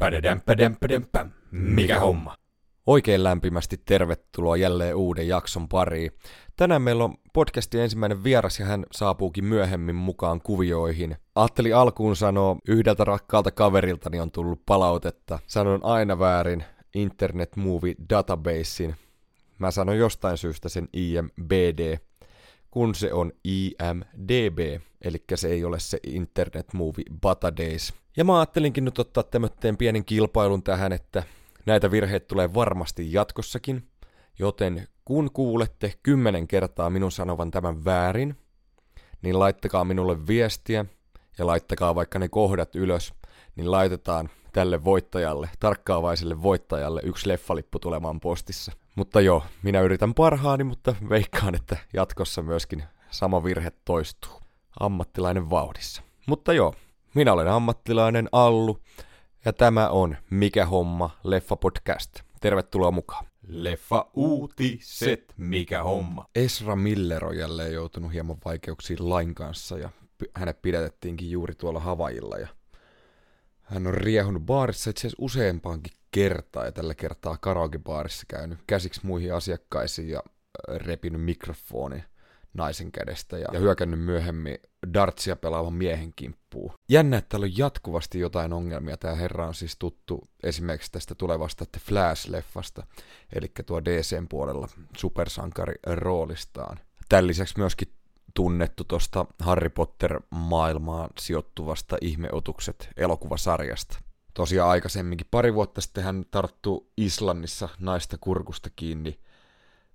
Pädädämpädämpädämpä. Mikä homma? Oikein lämpimästi tervetuloa jälleen uuden jakson pariin. Tänään meillä on podcastin ensimmäinen vieras ja hän saapuukin myöhemmin mukaan kuvioihin. Ajattelin alkuun sanoa, yhdeltä rakkaalta kaveriltani on tullut palautetta. Sanon aina väärin Internet Movie Databasein. Mä sanon jostain syystä sen IMBD, kun se on IMDB, eli se ei ole se Internet Movie Database. Ja mä ajattelinkin nyt ottaa tämmötteen pienen kilpailun tähän, että näitä virheitä tulee varmasti jatkossakin, joten kun kuulette kymmenen kertaa minun sanovan tämän väärin, niin laittakaa minulle viestiä ja laittakaa vaikka ne kohdat ylös, niin laitetaan tälle voittajalle, tarkkaavaiselle voittajalle yksi leffalippu tulemaan postissa. Mutta joo, minä yritän parhaani, mutta veikkaan, että jatkossa myöskin sama virhe toistuu. Ammattilainen vauhdissa. Mutta joo, minä olen ammattilainen Allu, ja tämä on Mikä homma, Leffa Podcast. Tervetuloa mukaan. Leffa uutiset, mikä homma? Esra Miller on jälleen joutunut hieman vaikeuksiin lain kanssa, ja hänet pidätettiinkin juuri tuolla Havajilla, ja hän on riehunut baarissa itse asiassa useampaankin kertaa, ja tällä kertaa karaokebaarissa käynyt käsiksi muihin asiakkaisiin ja repinyt mikrofoni naisen kädestä ja, ja hyökännyt myöhemmin dartsia pelaavan miehen kimppuun. Jännä, että täällä on jatkuvasti jotain ongelmia. Tämä herra on siis tuttu esimerkiksi tästä tulevasta The Flash-leffasta, eli tuo DCn puolella supersankari roolistaan. Tämän lisäksi myöskin tunnettu tuosta Harry Potter-maailmaan sijoittuvasta ihmeotukset elokuvasarjasta. Tosiaan aikaisemminkin pari vuotta sitten hän tarttui Islannissa naista kurkusta kiinni –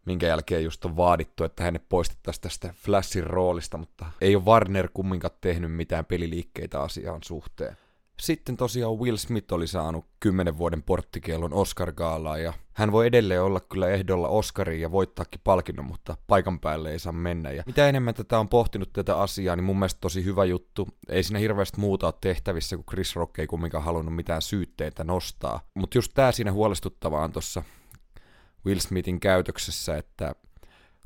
minkä jälkeen just on vaadittu, että hänet poistettaisiin tästä Flashin roolista, mutta ei ole Warner kumminkaan tehnyt mitään peliliikkeitä asiaan suhteen. Sitten tosiaan Will Smith oli saanut 10 vuoden porttikielon Oscar-gaalaa ja hän voi edelleen olla kyllä ehdolla Oscariin ja voittaakin palkinnon, mutta paikan päälle ei saa mennä. Ja mitä enemmän tätä on pohtinut tätä asiaa, niin mun mielestä tosi hyvä juttu. Ei siinä hirveästi muuta ole tehtävissä, kun Chris Rock ei kumminkaan halunnut mitään syytteitä nostaa. Mutta just tää siinä huolestuttavaa on tossa Will Smithin käytöksessä, että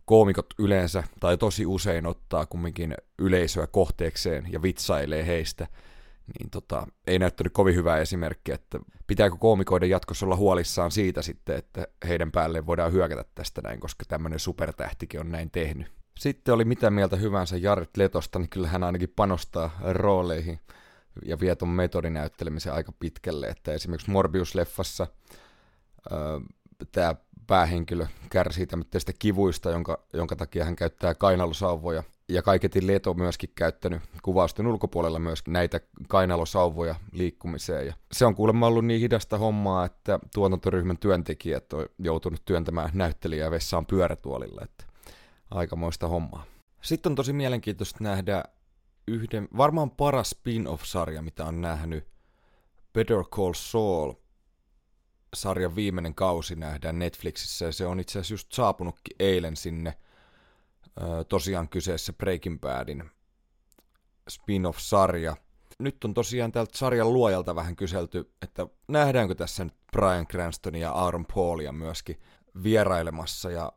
koomikot yleensä tai tosi usein ottaa kumminkin yleisöä kohteekseen ja vitsailee heistä, niin tota, ei näyttänyt kovin hyvää esimerkkiä, että pitääkö koomikoiden jatkossa olla huolissaan siitä sitten, että heidän päälleen voidaan hyökätä tästä näin, koska tämmöinen supertähtikin on näin tehnyt. Sitten oli mitä mieltä hyvänsä Jared Letosta, niin kyllä hän ainakin panostaa rooleihin ja vie ton metodinäyttelemisen aika pitkälle, että esimerkiksi Morbius-leffassa tämä päähenkilö kärsii tämmöistä kivuista, jonka, jonka takia hän käyttää kainalosauvoja. Ja kaiketin Leto myöskin käyttänyt kuvausten ulkopuolella myös näitä kainalosauvoja liikkumiseen. Ja se on kuulemma ollut niin hidasta hommaa, että tuotantoryhmän työntekijät on joutunut työntämään näyttelijää vessaan pyörätuolilla. Että aikamoista hommaa. Sitten on tosi mielenkiintoista nähdä yhden, varmaan paras spin-off-sarja, mitä on nähnyt, Better Call Saul – sarjan viimeinen kausi nähdään Netflixissä ja se on itse asiassa just saapunutkin eilen sinne. Tosiaan kyseessä Breaking Badin spin-off-sarja. Nyt on tosiaan tältä sarjan luojalta vähän kyselty, että nähdäänkö tässä nyt Brian Cranstonia ja Aaron Paulia myöskin vierailemassa ja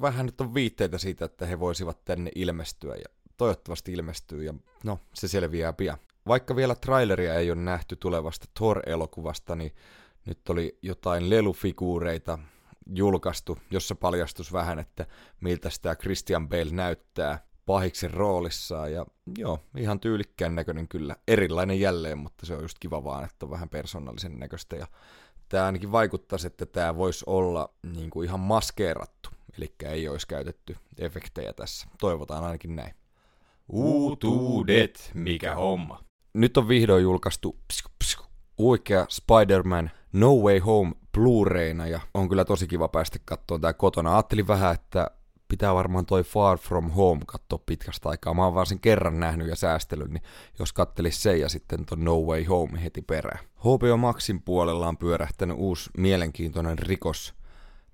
vähän nyt on viitteitä siitä, että he voisivat tänne ilmestyä ja toivottavasti ilmestyy ja no, se selviää pian. Vaikka vielä traileria ei ole nähty tulevasta Thor-elokuvasta, niin nyt oli jotain lelufiguureita julkaistu, jossa paljastus vähän, että miltä tämä Christian Bale näyttää pahiksen roolissaan. Ja joo, ihan tyylikkään näköinen kyllä. Erilainen jälleen, mutta se on just kiva vaan, että on vähän persoonallisen näköistä. Ja tämä ainakin vaikuttaisi, että tämä voisi olla niin kuin ihan maskeerattu. Eli ei olisi käytetty efektejä tässä. Toivotaan ainakin näin. Uutuudet, mikä homma. Nyt on vihdoin julkaistu psku, psku, oikea Spider-Man No Way Home Blu-rayna ja on kyllä tosi kiva päästä katsomaan tää kotona. Ajattelin vähän, että pitää varmaan toi Far From Home katsoa pitkästä aikaa. Mä oon vaan sen kerran nähnyt ja säästellyt, niin jos kattelis se ja sitten ton No Way Home heti perään. HBO Maxin puolella on pyörähtänyt uusi mielenkiintoinen rikos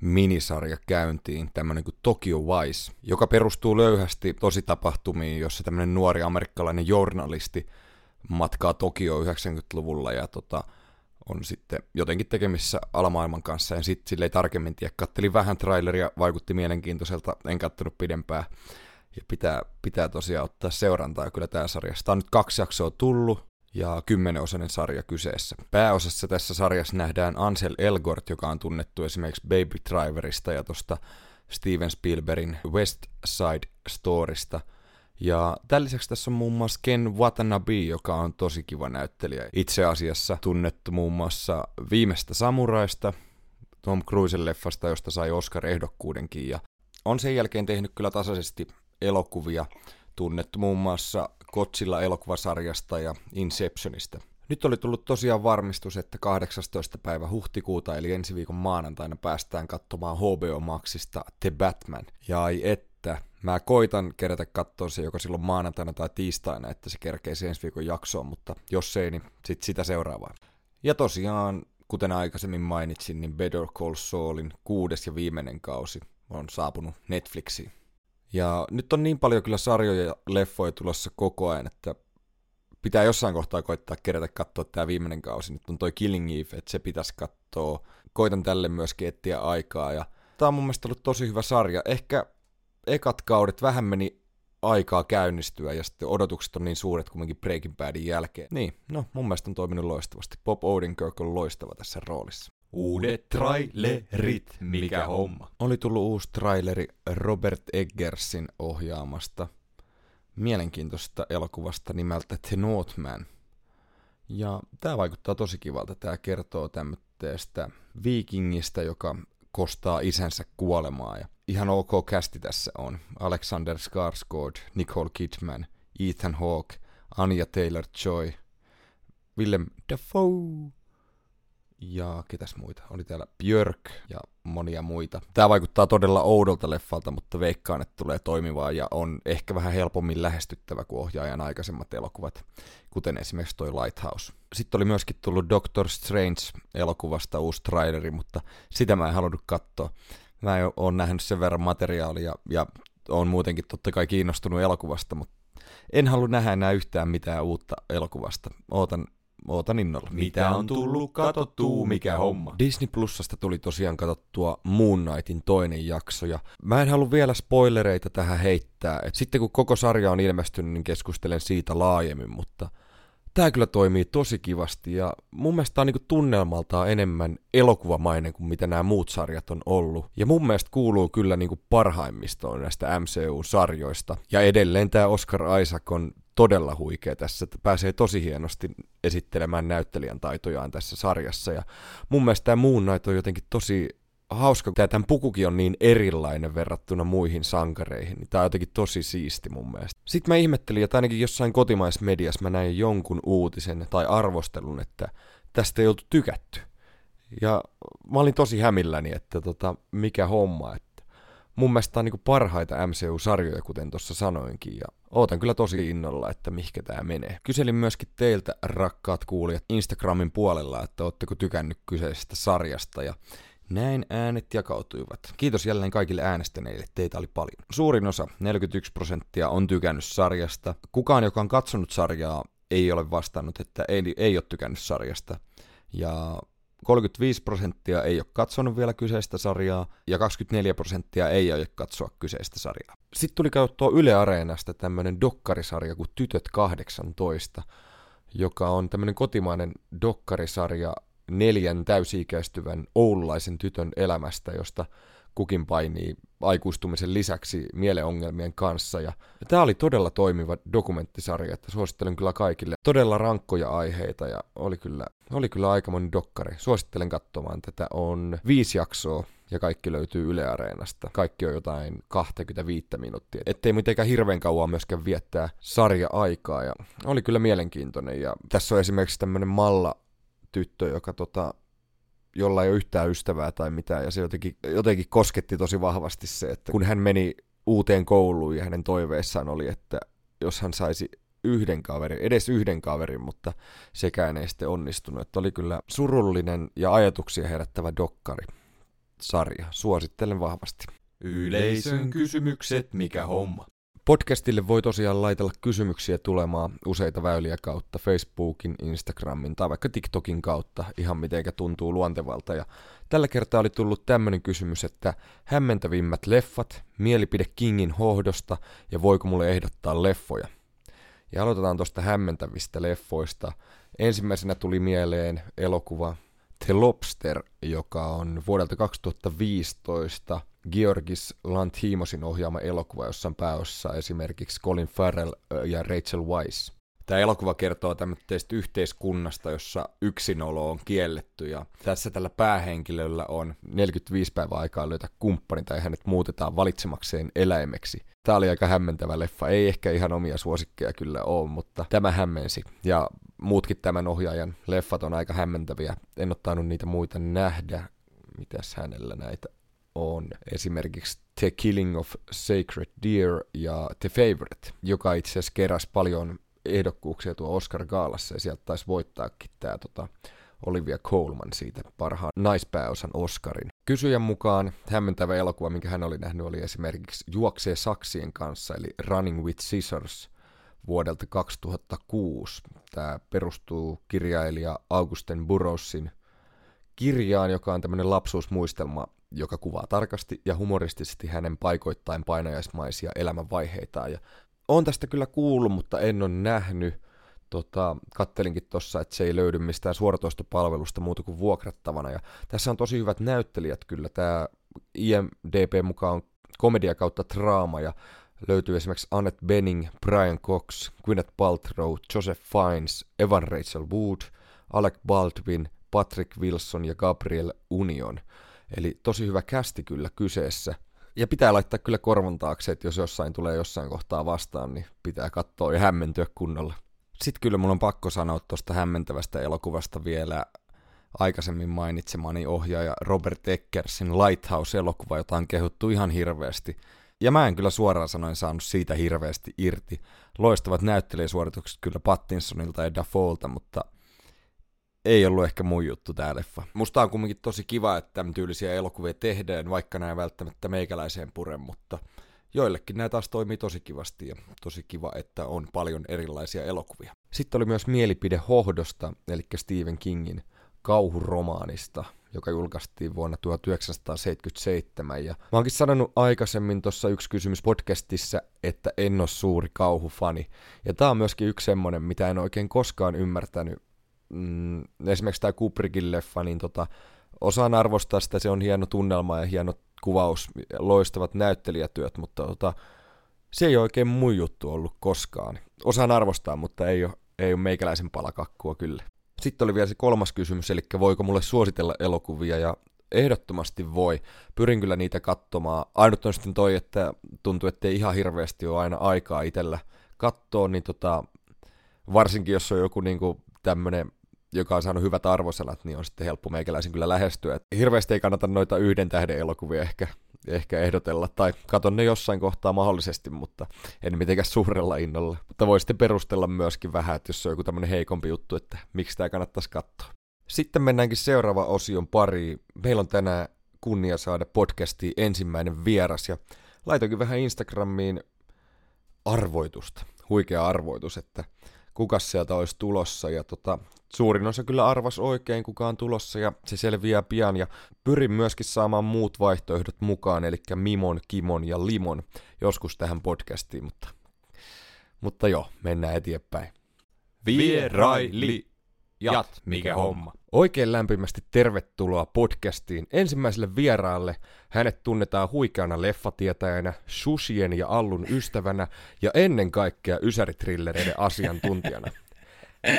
minisarja käyntiin, tämmönen kuin Tokyo Vice, joka perustuu löyhästi tositapahtumiin, jossa tämmönen nuori amerikkalainen journalisti matkaa Tokio 90-luvulla ja tota, on sitten jotenkin tekemissä alamaailman kanssa, en sitten silleen tarkemmin tiedä. Kattelin vähän traileria, vaikutti mielenkiintoiselta, en kattonut pidempää. Ja pitää, pitää tosiaan ottaa seurantaa kyllä tämä sarja. Tämä on nyt kaksi jaksoa tullut, ja kymmenenosainen sarja kyseessä. Pääosassa tässä sarjassa nähdään Ansel Elgort, joka on tunnettu esimerkiksi Baby Driverista ja tuosta Steven Spielbergin West Side Storista. Ja tämän lisäksi tässä on muun muassa Ken Watanabe, joka on tosi kiva näyttelijä. Itse asiassa tunnettu muun muassa viimeistä samuraista, Tom Cruisen leffasta, josta sai Oscar-ehdokkuudenkin. Ja on sen jälkeen tehnyt kyllä tasaisesti elokuvia, tunnettu muun muassa Kotsilla elokuvasarjasta ja Inceptionista. Nyt oli tullut tosiaan varmistus, että 18. päivä huhtikuuta eli ensi viikon maanantaina päästään katsomaan HBO Maxista The Batman. Ja ai että, mä koitan kerätä katsoa se joko silloin maanantaina tai tiistaina, että se kerkeisi ensi viikon jaksoon, mutta jos ei, niin sit sitä seuraavaa. Ja tosiaan, kuten aikaisemmin mainitsin, niin Better Call Saulin kuudes ja viimeinen kausi on saapunut Netflixiin. Ja nyt on niin paljon kyllä sarjoja ja leffoja tulossa koko ajan, että pitää jossain kohtaa koittaa kerätä katsoa tämä viimeinen kausi. Nyt on toi Killing Eve, että se pitäisi katsoa. Koitan tälle myöskin etsiä aikaa. Ja tämä on mun mielestä ollut tosi hyvä sarja. Ehkä ekat kaudet vähän meni aikaa käynnistyä ja sitten odotukset on niin suuret kumminkin Breaking Badin jälkeen. Niin, no mun mielestä on toiminut loistavasti. Bob Odenkirk on loistava tässä roolissa. Uudet trailerit, mikä homma. Oli tullut uusi traileri Robert Eggersin ohjaamasta mielenkiintoisesta elokuvasta nimeltä The Northman. Ja tämä vaikuttaa tosi kivalta. Tämä kertoo tämmöistä viikingistä, joka kostaa isänsä kuolemaa. Ja ihan ok kästi tässä on. Alexander Skarsgård, Nicole Kidman, Ethan Hawke, Anya Taylor-Joy, Willem Dafoe, ja ketäs muita? Oli täällä Björk ja monia muita. Tämä vaikuttaa todella oudolta leffalta, mutta veikkaan, että tulee toimivaa ja on ehkä vähän helpommin lähestyttävä kuin ohjaajan aikaisemmat elokuvat, kuten esimerkiksi toi Lighthouse. Sitten oli myöskin tullut Doctor Strange-elokuvasta uusi traileri, mutta sitä mä en halunnut katsoa. Mä oon nähnyt sen verran materiaalia ja on muutenkin totta kai kiinnostunut elokuvasta, mutta en halua nähdä enää yhtään mitään uutta elokuvasta. Ootan ootan innolla. Mitä on tullut katottua, mikä homma? Disney Plusasta tuli tosiaan katsottua Moon Knightin toinen jakso, ja mä en halua vielä spoilereita tähän heittää. Et sitten kun koko sarja on ilmestynyt, niin keskustelen siitä laajemmin, mutta tämä kyllä toimii tosi kivasti ja mun mielestä tämä on niinku tunnelmaltaan enemmän elokuvamainen kuin mitä nämä muut sarjat on ollut. Ja mun mielestä kuuluu kyllä niinku parhaimmistoon näistä MCU-sarjoista. Ja edelleen tämä Oscar Isaac on todella huikea tässä, että pääsee tosi hienosti esittelemään näyttelijän taitojaan tässä sarjassa. Ja mun mielestä tämä Knight on jotenkin tosi hauska, kun tämän pukukin on niin erilainen verrattuna muihin sankareihin, niin tämä on jotenkin tosi siisti mun mielestä. Sitten mä ihmettelin, että ainakin jossain kotimaisessa mediassa mä näin jonkun uutisen tai arvostelun, että tästä ei oltu tykätty. Ja mä olin tosi hämilläni, että tota, mikä homma, että mun mielestä on niin parhaita MCU-sarjoja, kuten tuossa sanoinkin, ja ootan kyllä tosi innolla, että mihinkä tämä menee. Kyselin myöskin teiltä, rakkaat kuulijat, Instagramin puolella, että ootteko tykännyt kyseisestä sarjasta, ja näin äänet jakautuivat. Kiitos jälleen kaikille äänestäneille, teitä oli paljon. Suurin osa, 41 prosenttia, on tykännyt sarjasta. Kukaan, joka on katsonut sarjaa, ei ole vastannut, että ei, ei ole tykännyt sarjasta. Ja 35 prosenttia ei ole katsonut vielä kyseistä sarjaa ja 24 prosenttia ei aio katsoa kyseistä sarjaa. Sitten tuli katsottua Yle Areenasta tämmöinen dokkarisarja kuin Tytöt 18, joka on tämmöinen kotimainen dokkarisarja neljän täysi-ikäistyvän oululaisen tytön elämästä, josta kukin painii aikuistumisen lisäksi mieleongelmien kanssa. Ja tämä oli todella toimiva dokumenttisarja, että suosittelen kyllä kaikille. Todella rankkoja aiheita ja oli kyllä, oli kyllä aikamoinen dokkari. Suosittelen katsomaan. Tätä on viisi jaksoa ja kaikki löytyy Yle Areenasta. Kaikki on jotain 25 minuuttia. Ettei mitenkään hirveän kauan myöskään viettää sarja-aikaa ja oli kyllä mielenkiintoinen. Ja tässä on esimerkiksi tämmöinen Malla tyttö, joka tota, jolla ei ole yhtään ystävää tai mitään, ja se jotenkin, jotenkin kosketti tosi vahvasti se, että kun hän meni uuteen kouluun ja hänen toiveissaan oli, että jos hän saisi yhden kaverin, edes yhden kaverin, mutta sekään ei sitten onnistunut. Että oli kyllä surullinen ja ajatuksia herättävä dokkari sarja. Suosittelen vahvasti. Yleisön kysymykset, mikä homma? Podcastille voi tosiaan laitella kysymyksiä tulemaan useita väyliä kautta Facebookin, Instagramin tai vaikka TikTokin kautta, ihan mitenkä tuntuu luontevalta. Ja tällä kertaa oli tullut tämmöinen kysymys, että hämmentävimmät leffat, mielipide Kingin hohdosta ja voiko mulle ehdottaa leffoja. Ja aloitetaan tuosta hämmentävistä leffoista. Ensimmäisenä tuli mieleen elokuva The Lobster, joka on vuodelta 2015 Georgis Lanthimosin ohjaama elokuva, jossa on pääossa esimerkiksi Colin Farrell ja Rachel Weisz. Tämä elokuva kertoo tämmöistä yhteiskunnasta, jossa yksinolo on kielletty ja tässä tällä päähenkilöllä on 45 päivää aikaa löytää kumppani tai hänet muutetaan valitsemakseen eläimeksi. Tämä oli aika hämmentävä leffa, ei ehkä ihan omia suosikkeja kyllä ole, mutta tämä hämmensi. Ja muutkin tämän ohjaajan leffat on aika hämmentäviä. En ottanut niitä muita nähdä. Mitäs hänellä näitä on? Esimerkiksi The Killing of Sacred Deer ja The Favorite, joka itse asiassa keräsi paljon ehdokkuuksia tuo Oscar Gaalassa ja sieltä taisi voittaakin tämä tota, Olivia Colman siitä parhaan naispääosan Oscarin. Kysyjän mukaan hämmentävä elokuva, minkä hän oli nähnyt, oli esimerkiksi Juoksee saksien kanssa, eli Running with Scissors vuodelta 2006. Tämä perustuu kirjailija Augusten Burroughsin kirjaan, joka on tämmöinen lapsuusmuistelma, joka kuvaa tarkasti ja humoristisesti hänen paikoittain painajaismaisia elämänvaiheitaan. Ja on tästä kyllä kuullut, mutta en ole nähnyt. Tota, kattelinkin tuossa, että se ei löydy mistään suoratoistopalvelusta muuta kuin vuokrattavana. Ja tässä on tosi hyvät näyttelijät kyllä. Tämä IMDB mukaan on komedia kautta draama ja löytyy esimerkiksi Annette Benning, Brian Cox, Gwyneth Paltrow, Joseph Fiennes, Evan Rachel Wood, Alec Baldwin, Patrick Wilson ja Gabriel Union. Eli tosi hyvä kästi kyllä kyseessä. Ja pitää laittaa kyllä korvan taakse, että jos jossain tulee jossain kohtaa vastaan, niin pitää katsoa ja hämmentyä kunnolla. Sitten kyllä mun on pakko sanoa tuosta hämmentävästä elokuvasta vielä aikaisemmin mainitsemani ohjaaja Robert Eckersin Lighthouse-elokuva, jota on kehuttu ihan hirveästi. Ja mä en kyllä suoraan sanoen saanut siitä hirveästi irti. Loistavat näyttelijäsuoritukset kyllä Pattinsonilta ja Dafolta, mutta ei ollut ehkä mun juttu tää leffa. Musta on kumminkin tosi kiva, että tämän tyylisiä elokuvia tehdään, vaikka näin välttämättä meikäläiseen puren, mutta joillekin nämä taas toimii tosi kivasti ja tosi kiva, että on paljon erilaisia elokuvia. Sitten oli myös mielipide Hohdosta, eli Stephen Kingin kauhuromaanista, joka julkaistiin vuonna 1977. Ja mä oonkin sanonut aikaisemmin tuossa yksi kysymys podcastissa, että en ole suuri kauhufani. Ja tää on myöskin yksi semmonen, mitä en oikein koskaan ymmärtänyt. Mm, esimerkiksi tämä Kubrickin leffa, niin tota, osaan arvostaa sitä, se on hieno tunnelma ja hieno kuvaus, loistavat näyttelijätyöt, mutta tota, se ei ole oikein mun juttu ollut koskaan. Osaan arvostaa, mutta ei ole, ei ole meikäläisen palakakkua kyllä. Sitten oli vielä se kolmas kysymys, eli voiko mulle suositella elokuvia, ja ehdottomasti voi. Pyrin kyllä niitä katsomaan. Ainut on sitten toi, että tuntuu, että ei ihan hirveästi ole aina aikaa itsellä katsoa, niin tota, varsinkin jos on joku niinku tämmönen joka on saanut hyvät arvosanat, niin on sitten helppo meikäläisen kyllä lähestyä. Et hirveästi ei kannata noita yhden tähden elokuvia ehkä, ehkä ehdotella, tai katon ne jossain kohtaa mahdollisesti, mutta en mitenkään suurella innolla. Mutta voi sitten perustella myöskin vähän, että jos on joku tämmöinen heikompi juttu, että miksi tämä kannattaisi katsoa. Sitten mennäänkin seuraava osion pariin. Meillä on tänään kunnia saada podcastiin ensimmäinen vieras, ja laitoinkin vähän Instagramiin arvoitusta, huikea arvoitus, että kuka sieltä olisi tulossa. Ja tota, suurin osa kyllä arvas oikein, kuka on tulossa ja se selviää pian. Ja pyrin myöskin saamaan muut vaihtoehdot mukaan, eli Mimon, Kimon ja Limon joskus tähän podcastiin, mutta, mutta joo, mennään eteenpäin. Vieraili jat, mikä homma. Oikein lämpimästi tervetuloa podcastiin ensimmäiselle vieraalle. Hänet tunnetaan huikeana leffatietäjänä, sushien ja allun ystävänä ja ennen kaikkea ysäritrillereiden asiantuntijana.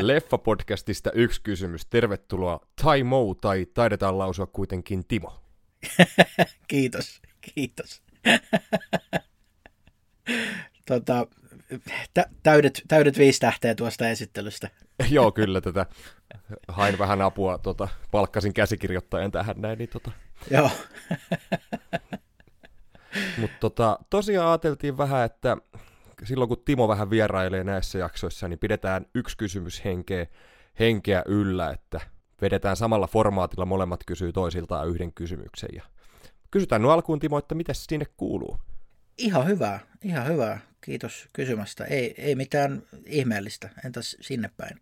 Leffa-podcastista yksi kysymys. Tervetuloa Taimo, tai taidetaan lausua kuitenkin Timo. kiitos, kiitos. tota, tä- täydet, täydet viisi tähteä tuosta esittelystä. Joo, kyllä tätä. Hain vähän apua, tota, palkkasin käsikirjoittajan tähän näin, niin tota. Joo. Mutta tota, tosiaan ajateltiin vähän, että silloin kun Timo vähän vierailee näissä jaksoissa, niin pidetään yksi kysymys henkeä, henkeä yllä, että vedetään samalla formaatilla, molemmat kysyy toisiltaan yhden kysymyksen. Ja kysytään nyt alkuun Timo, että mitä sinne kuuluu? Ihan hyvä, ihan hyvä. Kiitos kysymästä. Ei, ei mitään ihmeellistä. Entäs sinne päin?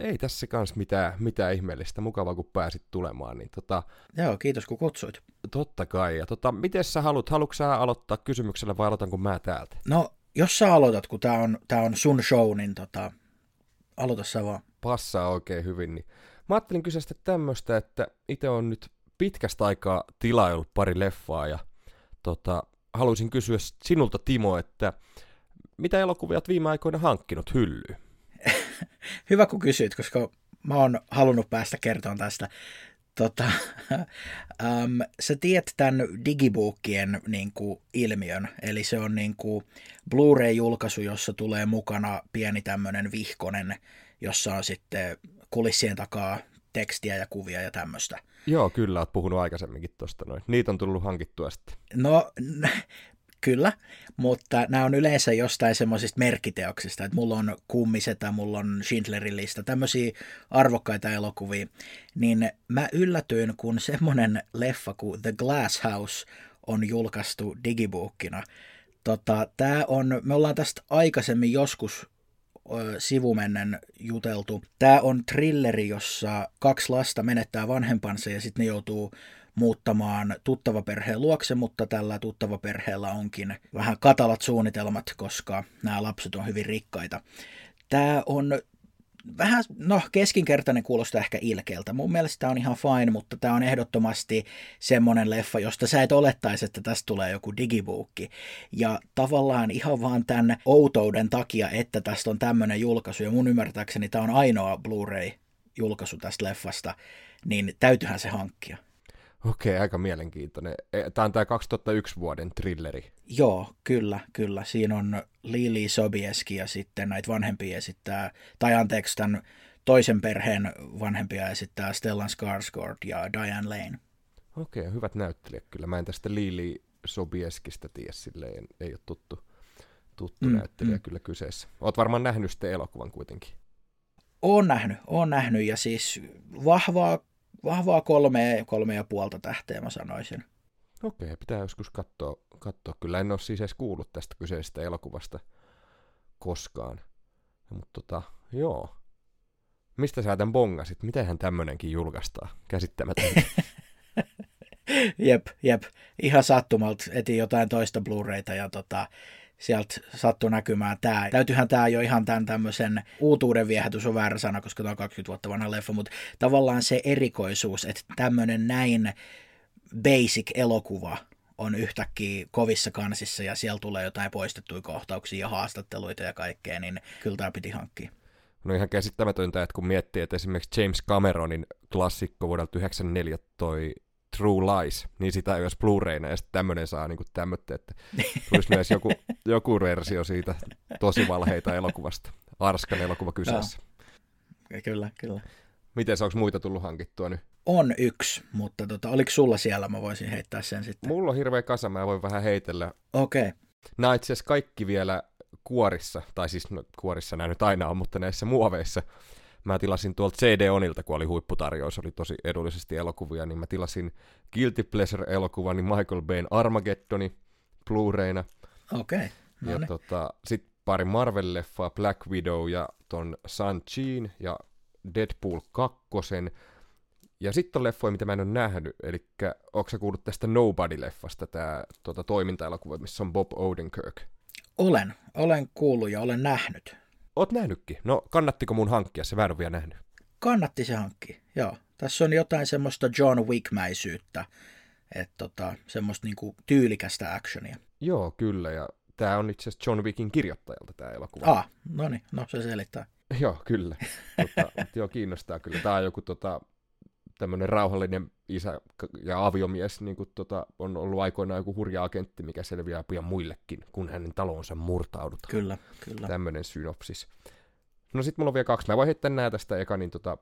Ei tässä kans mitään, mitään ihmeellistä. Mukava, kun pääsit tulemaan. Niin tota, Joo, kiitos kun kutsuit. Totta kai. Ja tota, miten sä haluat? Haluatko sä aloittaa kysymyksellä vai aloitanko mä täältä? No, jos sä aloitat, kun tää on, tää on sun show, niin tota, aloita sä vaan. Passaa oikein hyvin. Niin. Mä ajattelin kysyä sitä tämmöistä, että itse on nyt pitkästä aikaa tilaillut pari leffaa ja tota, haluaisin kysyä sinulta Timo, että mitä elokuvia olet viime aikoina hankkinut hyllyyn? Hyvä kun kysyt, koska mä oon halunnut päästä kertomaan tästä. Tota, um, sä tiedät tämän digibookien niin kuin, ilmiön, eli se on niin kuin, Blu-ray-julkaisu, jossa tulee mukana pieni tämmöinen vihkonen, jossa on sitten kulissien takaa tekstiä ja kuvia ja tämmöistä. Joo, kyllä, oot puhunut aikaisemminkin tuosta noin. Niitä on tullut hankittua sitten. No, kyllä, mutta nämä on yleensä jostain semmoisista merkkiteoksista, että mulla on kummisetä, mulla on Schindlerin lista, tämmöisiä arvokkaita elokuvia, niin mä yllätyin, kun semmoinen leffa kuin The Glass House on julkaistu digibuukkina. Tota, tää on, me ollaan tästä aikaisemmin joskus sivumennen juteltu. Tämä on trilleri, jossa kaksi lasta menettää vanhempansa ja sitten ne joutuu muuttamaan tuttavaperheen luokse, mutta tällä tuttavaperheellä onkin vähän katalat suunnitelmat, koska nämä lapset on hyvin rikkaita. Tämä on vähän, no keskinkertainen kuulostaa ehkä ilkeältä. Mun mielestä tämä on ihan fine, mutta tämä on ehdottomasti semmoinen leffa, josta sä et olettaisi, että tästä tulee joku digibuukki. Ja tavallaan ihan vaan tämän outouden takia, että tästä on tämmöinen julkaisu, ja mun ymmärtääkseni tämä on ainoa Blu-ray-julkaisu tästä leffasta, niin täytyhän se hankkia. Okei, aika mielenkiintoinen. E, tämä on tämä 2001 vuoden trilleri. Joo, kyllä, kyllä. Siinä on Lili Sobieski ja sitten näitä vanhempia esittää, tai anteeksi, tämän toisen perheen vanhempia esittää Stellan Skarsgård ja Diane Lane. Okei, hyvät näyttelijät kyllä. Mä en tästä Lili Sobieskistä tiedä silleen, ei ole tuttu, tuttu mm, näyttelijä mm. kyllä kyseessä. Oot varmaan nähnyt sitten elokuvan kuitenkin. Oon nähnyt, oon nähnyt ja siis vahvaa vahvaa kolme, kolme ja puolta tähteä mä sanoisin. Okei, pitää joskus katsoa, katsoa. Kyllä en ole siis edes kuullut tästä kyseisestä elokuvasta koskaan. Mutta tota, joo. Mistä sä tämän bongasit? Mitenhän tämmönenkin julkaistaan? Käsittämätöntä. jep, jep. Ihan sattumalta etin jotain toista Blu-rayta ja tota, sieltä sattui näkymään tämä. Täytyyhän tämä jo ihan tämän tämmöisen uutuuden viehätys on väärä sana, koska tämä on 20 vuotta vanha leffa, mutta tavallaan se erikoisuus, että tämmöinen näin basic elokuva on yhtäkkiä kovissa kansissa ja siellä tulee jotain poistettuja kohtauksia ja haastatteluita ja kaikkea, niin kyllä tämä piti hankkia. No ihan käsittämätöntä, että kun miettii, että esimerkiksi James Cameronin klassikko vuodelta 1994 toi True Lies, niin sitä ei olisi Blu-rayna, ja sitten tämmöinen saa niin tämmöistä, että tulisi myös joku, joku versio siitä tosi valheita elokuvasta. Arskan elokuva kyseessä. No. Kyllä, kyllä. Miten se onko muita tullut hankittua nyt? On yksi, mutta tota, oliko sulla siellä? Mä voisin heittää sen sitten. Mulla on hirveä kasa, mä voin vähän heitellä. Okei. Okay. Nämä itse asiassa kaikki vielä kuorissa, tai siis no, kuorissa nämä nyt aina on, mutta näissä muoveissa mä tilasin tuolta CD-onilta, kun oli huipputarjous, oli tosi edullisesti elokuvia, niin mä tilasin Guilty Pleasure-elokuvan, niin Michael Bayn Armageddoni Blu-rayna. Okei. Okay. No ja tota, sitten pari Marvel-leffaa, Black Widow ja ton Shang-Chiin ja Deadpool 2. Ja sitten on leffoja, mitä mä en ole nähnyt, eli onko sä kuullut tästä Nobody-leffasta, tämä tota, toiminta-elokuva, missä on Bob Odenkirk? Olen, olen kuullut ja olen nähnyt. Oot nähnytkin. No, kannattiko mun hankkia se? Mä en vielä nähnyt. Kannatti se hankkia, joo. Tässä on jotain semmoista John Wick-mäisyyttä, että tota, semmoista niinku tyylikästä actionia. Joo, kyllä, ja tämä on itse asiassa John Wickin kirjoittajalta tämä elokuva. Ah, no niin, no se selittää. joo, kyllä. mutta, mutta joo, kiinnostaa kyllä. Tämä on joku tota, tämmöinen rauhallinen isä ja aviomies niin kuin, tota, on ollut aikoinaan joku hurja agentti, mikä selviää pian muillekin, kun hänen talonsa murtaudutaan. Kyllä, kyllä. Tämmöinen synopsis. No sit mulla on vielä kaksi. Mä voin heittää nää tästä eka, niin tota,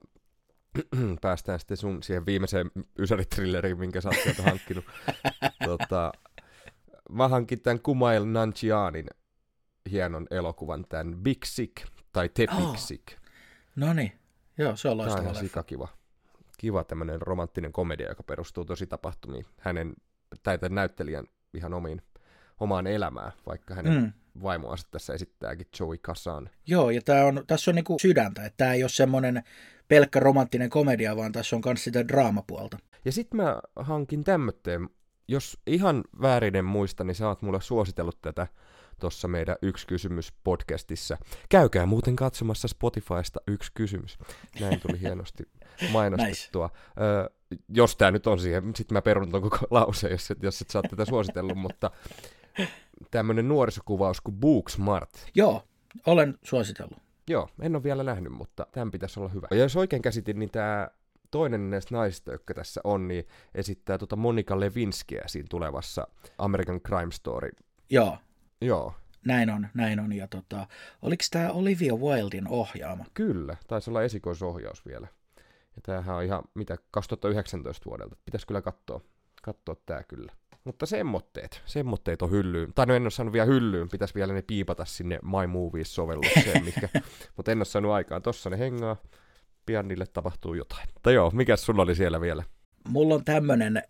päästään sitten sun siihen viimeiseen ysäritrilleriin, minkä sä oot sieltä hankkinut. tota, mä hankin tämän Kumail Nanjianin hienon elokuvan, tämän Big Sick, tai The Big oh. Sick. No niin, joo, se on loistava Tämä on ihan kiva kiva tämmöinen romanttinen komedia, joka perustuu tosi tapahtumiin hänen, tai tämän näyttelijän ihan omiin, omaan elämään, vaikka hänen mm. vaimoansa tässä esittääkin Joey Kasan. Joo, ja tää on, tässä on niinku sydäntä, että tämä ei ole semmoinen pelkkä romanttinen komedia, vaan tässä on myös sitä draamapuolta. Ja sitten mä hankin tämmötteen, jos ihan väärinen muista, niin sä oot mulle suositellut tätä tuossa meidän Yksi kysymys podcastissa. Käykää muuten katsomassa Spotifysta Yksi kysymys. Näin tuli hienosti mainostettua. nice. Öö, jos tämä nyt on siihen, sitten mä perun ton koko lause, jos et, jos et saa tätä suositellut, mutta tämmöinen nuorisokuvaus kuin Booksmart. Joo, olen suositellut. Joo, en ole vielä nähnyt, mutta tämän pitäisi olla hyvä. Ja jos oikein käsitin, niin tämä toinen näistä naisista, jotka tässä on, niin esittää tuota Monika Levinskiä siinä tulevassa American Crime Story. Joo. Joo. Näin on, näin on. Ja tota, oliko tämä Olivia Wildin ohjaama? Kyllä, taisi olla esikoisohjaus vielä. Ja tämähän on ihan, mitä, 2019 vuodelta. Pitäisi kyllä katsoa, katsoa tämä kyllä. Mutta semmoitteet, semmoitteet on hyllyyn. Tai no en ole saanut vielä hyllyyn, pitäisi vielä ne piipata sinne My Movies-sovellukseen, mikä, mutta en ole saanut aikaan. Tossa ne hengaa, pian niille tapahtuu jotain. Mutta joo, mikä sulla oli siellä vielä? Mulla on tämmönen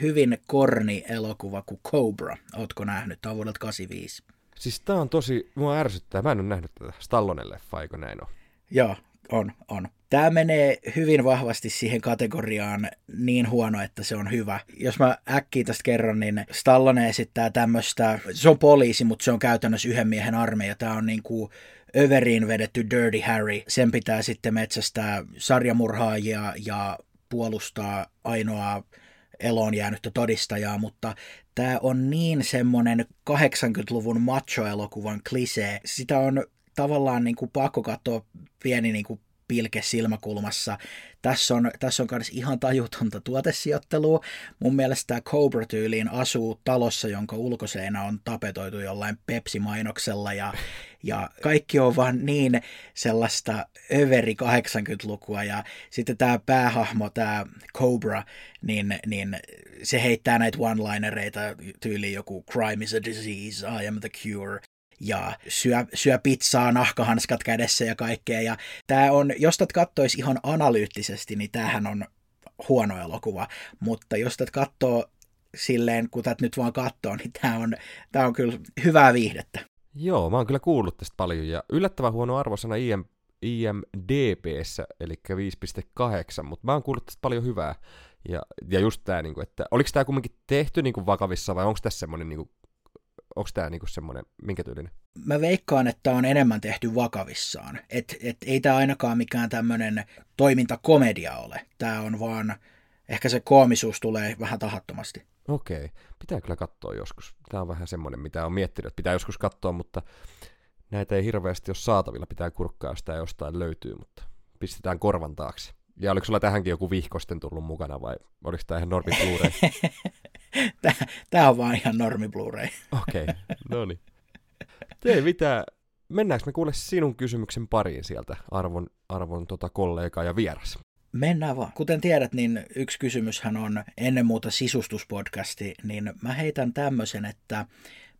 hyvin korni elokuva kuin Cobra. Ootko nähnyt? Tämä on vuodelta 85. Siis tää on tosi, mua ärsyttää. Mä en ole nähnyt tätä Stallonen leffa, eikö näin on? Joo, on, on. Tämä menee hyvin vahvasti siihen kategoriaan niin huono, että se on hyvä. Jos mä äkkiä tästä kerron, niin Stallone esittää tämmöistä, se on poliisi, mutta se on käytännössä yhden miehen armeija. Tämä on niin kuin överiin vedetty Dirty Harry. Sen pitää sitten metsästää sarjamurhaajia ja puolustaa ainoaa eloon jäänyttä todistajaa, mutta tämä on niin semmoinen 80-luvun macho-elokuvan klisee. Sitä on tavallaan niin kuin pakko katsoa pieni niin kuin pilke silmäkulmassa. Tässä on, tässä on myös ihan tajutonta tuotesijoittelua. Mun mielestä tämä Cobra-tyyliin asuu talossa, jonka ulkoseinä on tapetoitu jollain Pepsi-mainoksella ja, ja kaikki on vaan niin sellaista överi 80-lukua ja sitten tämä päähahmo, tämä Cobra, niin, niin se heittää näitä one-linereita tyyliin joku crime is a disease, I am the cure ja syö, syö pizzaa, nahkahanskat kädessä ja kaikkea. Ja tämä on, jos tätä katsoisi ihan analyyttisesti, niin tämähän on huono elokuva, mutta jos tätä katsoo silleen, kun tätä nyt vaan katsoo, niin tämä on, tämä on kyllä hyvää viihdettä. Joo, mä oon kyllä kuullut tästä paljon, ja yllättävän huono arvosana IM, IMDBssä, eli 5.8, mutta mä oon kuullut tästä paljon hyvää. Ja, ja just tämä, niin että oliko tämä kumminkin tehty niin kuin vakavissa, vai onko tässä semmoinen niin onko tämä niinku semmoinen, minkä tyylinen? Mä veikkaan, että on enemmän tehty vakavissaan. Et, et ei tämä ainakaan mikään tämmöinen toimintakomedia ole. Tämä on vaan, ehkä se koomisuus tulee vähän tahattomasti. Okei, pitää kyllä katsoa joskus. Tämä on vähän semmoinen, mitä on miettinyt, että pitää joskus katsoa, mutta näitä ei hirveästi ole saatavilla. Pitää kurkkaa, jos tämä jostain löytyy, mutta pistetään korvan taakse. Ja oliko sulla tähänkin joku vihkosten tullut mukana vai oliko tämä ihan normi? Tämä on vaan ihan normi Blu-ray. Okei, okay, no niin. Tee mitä, mennäänkö me kuule sinun kysymyksen pariin sieltä, arvon, arvon tota kollega ja vieras? Mennään vaan. Kuten tiedät, niin yksi kysymyshän on ennen muuta sisustuspodcasti, niin mä heitän tämmöisen, että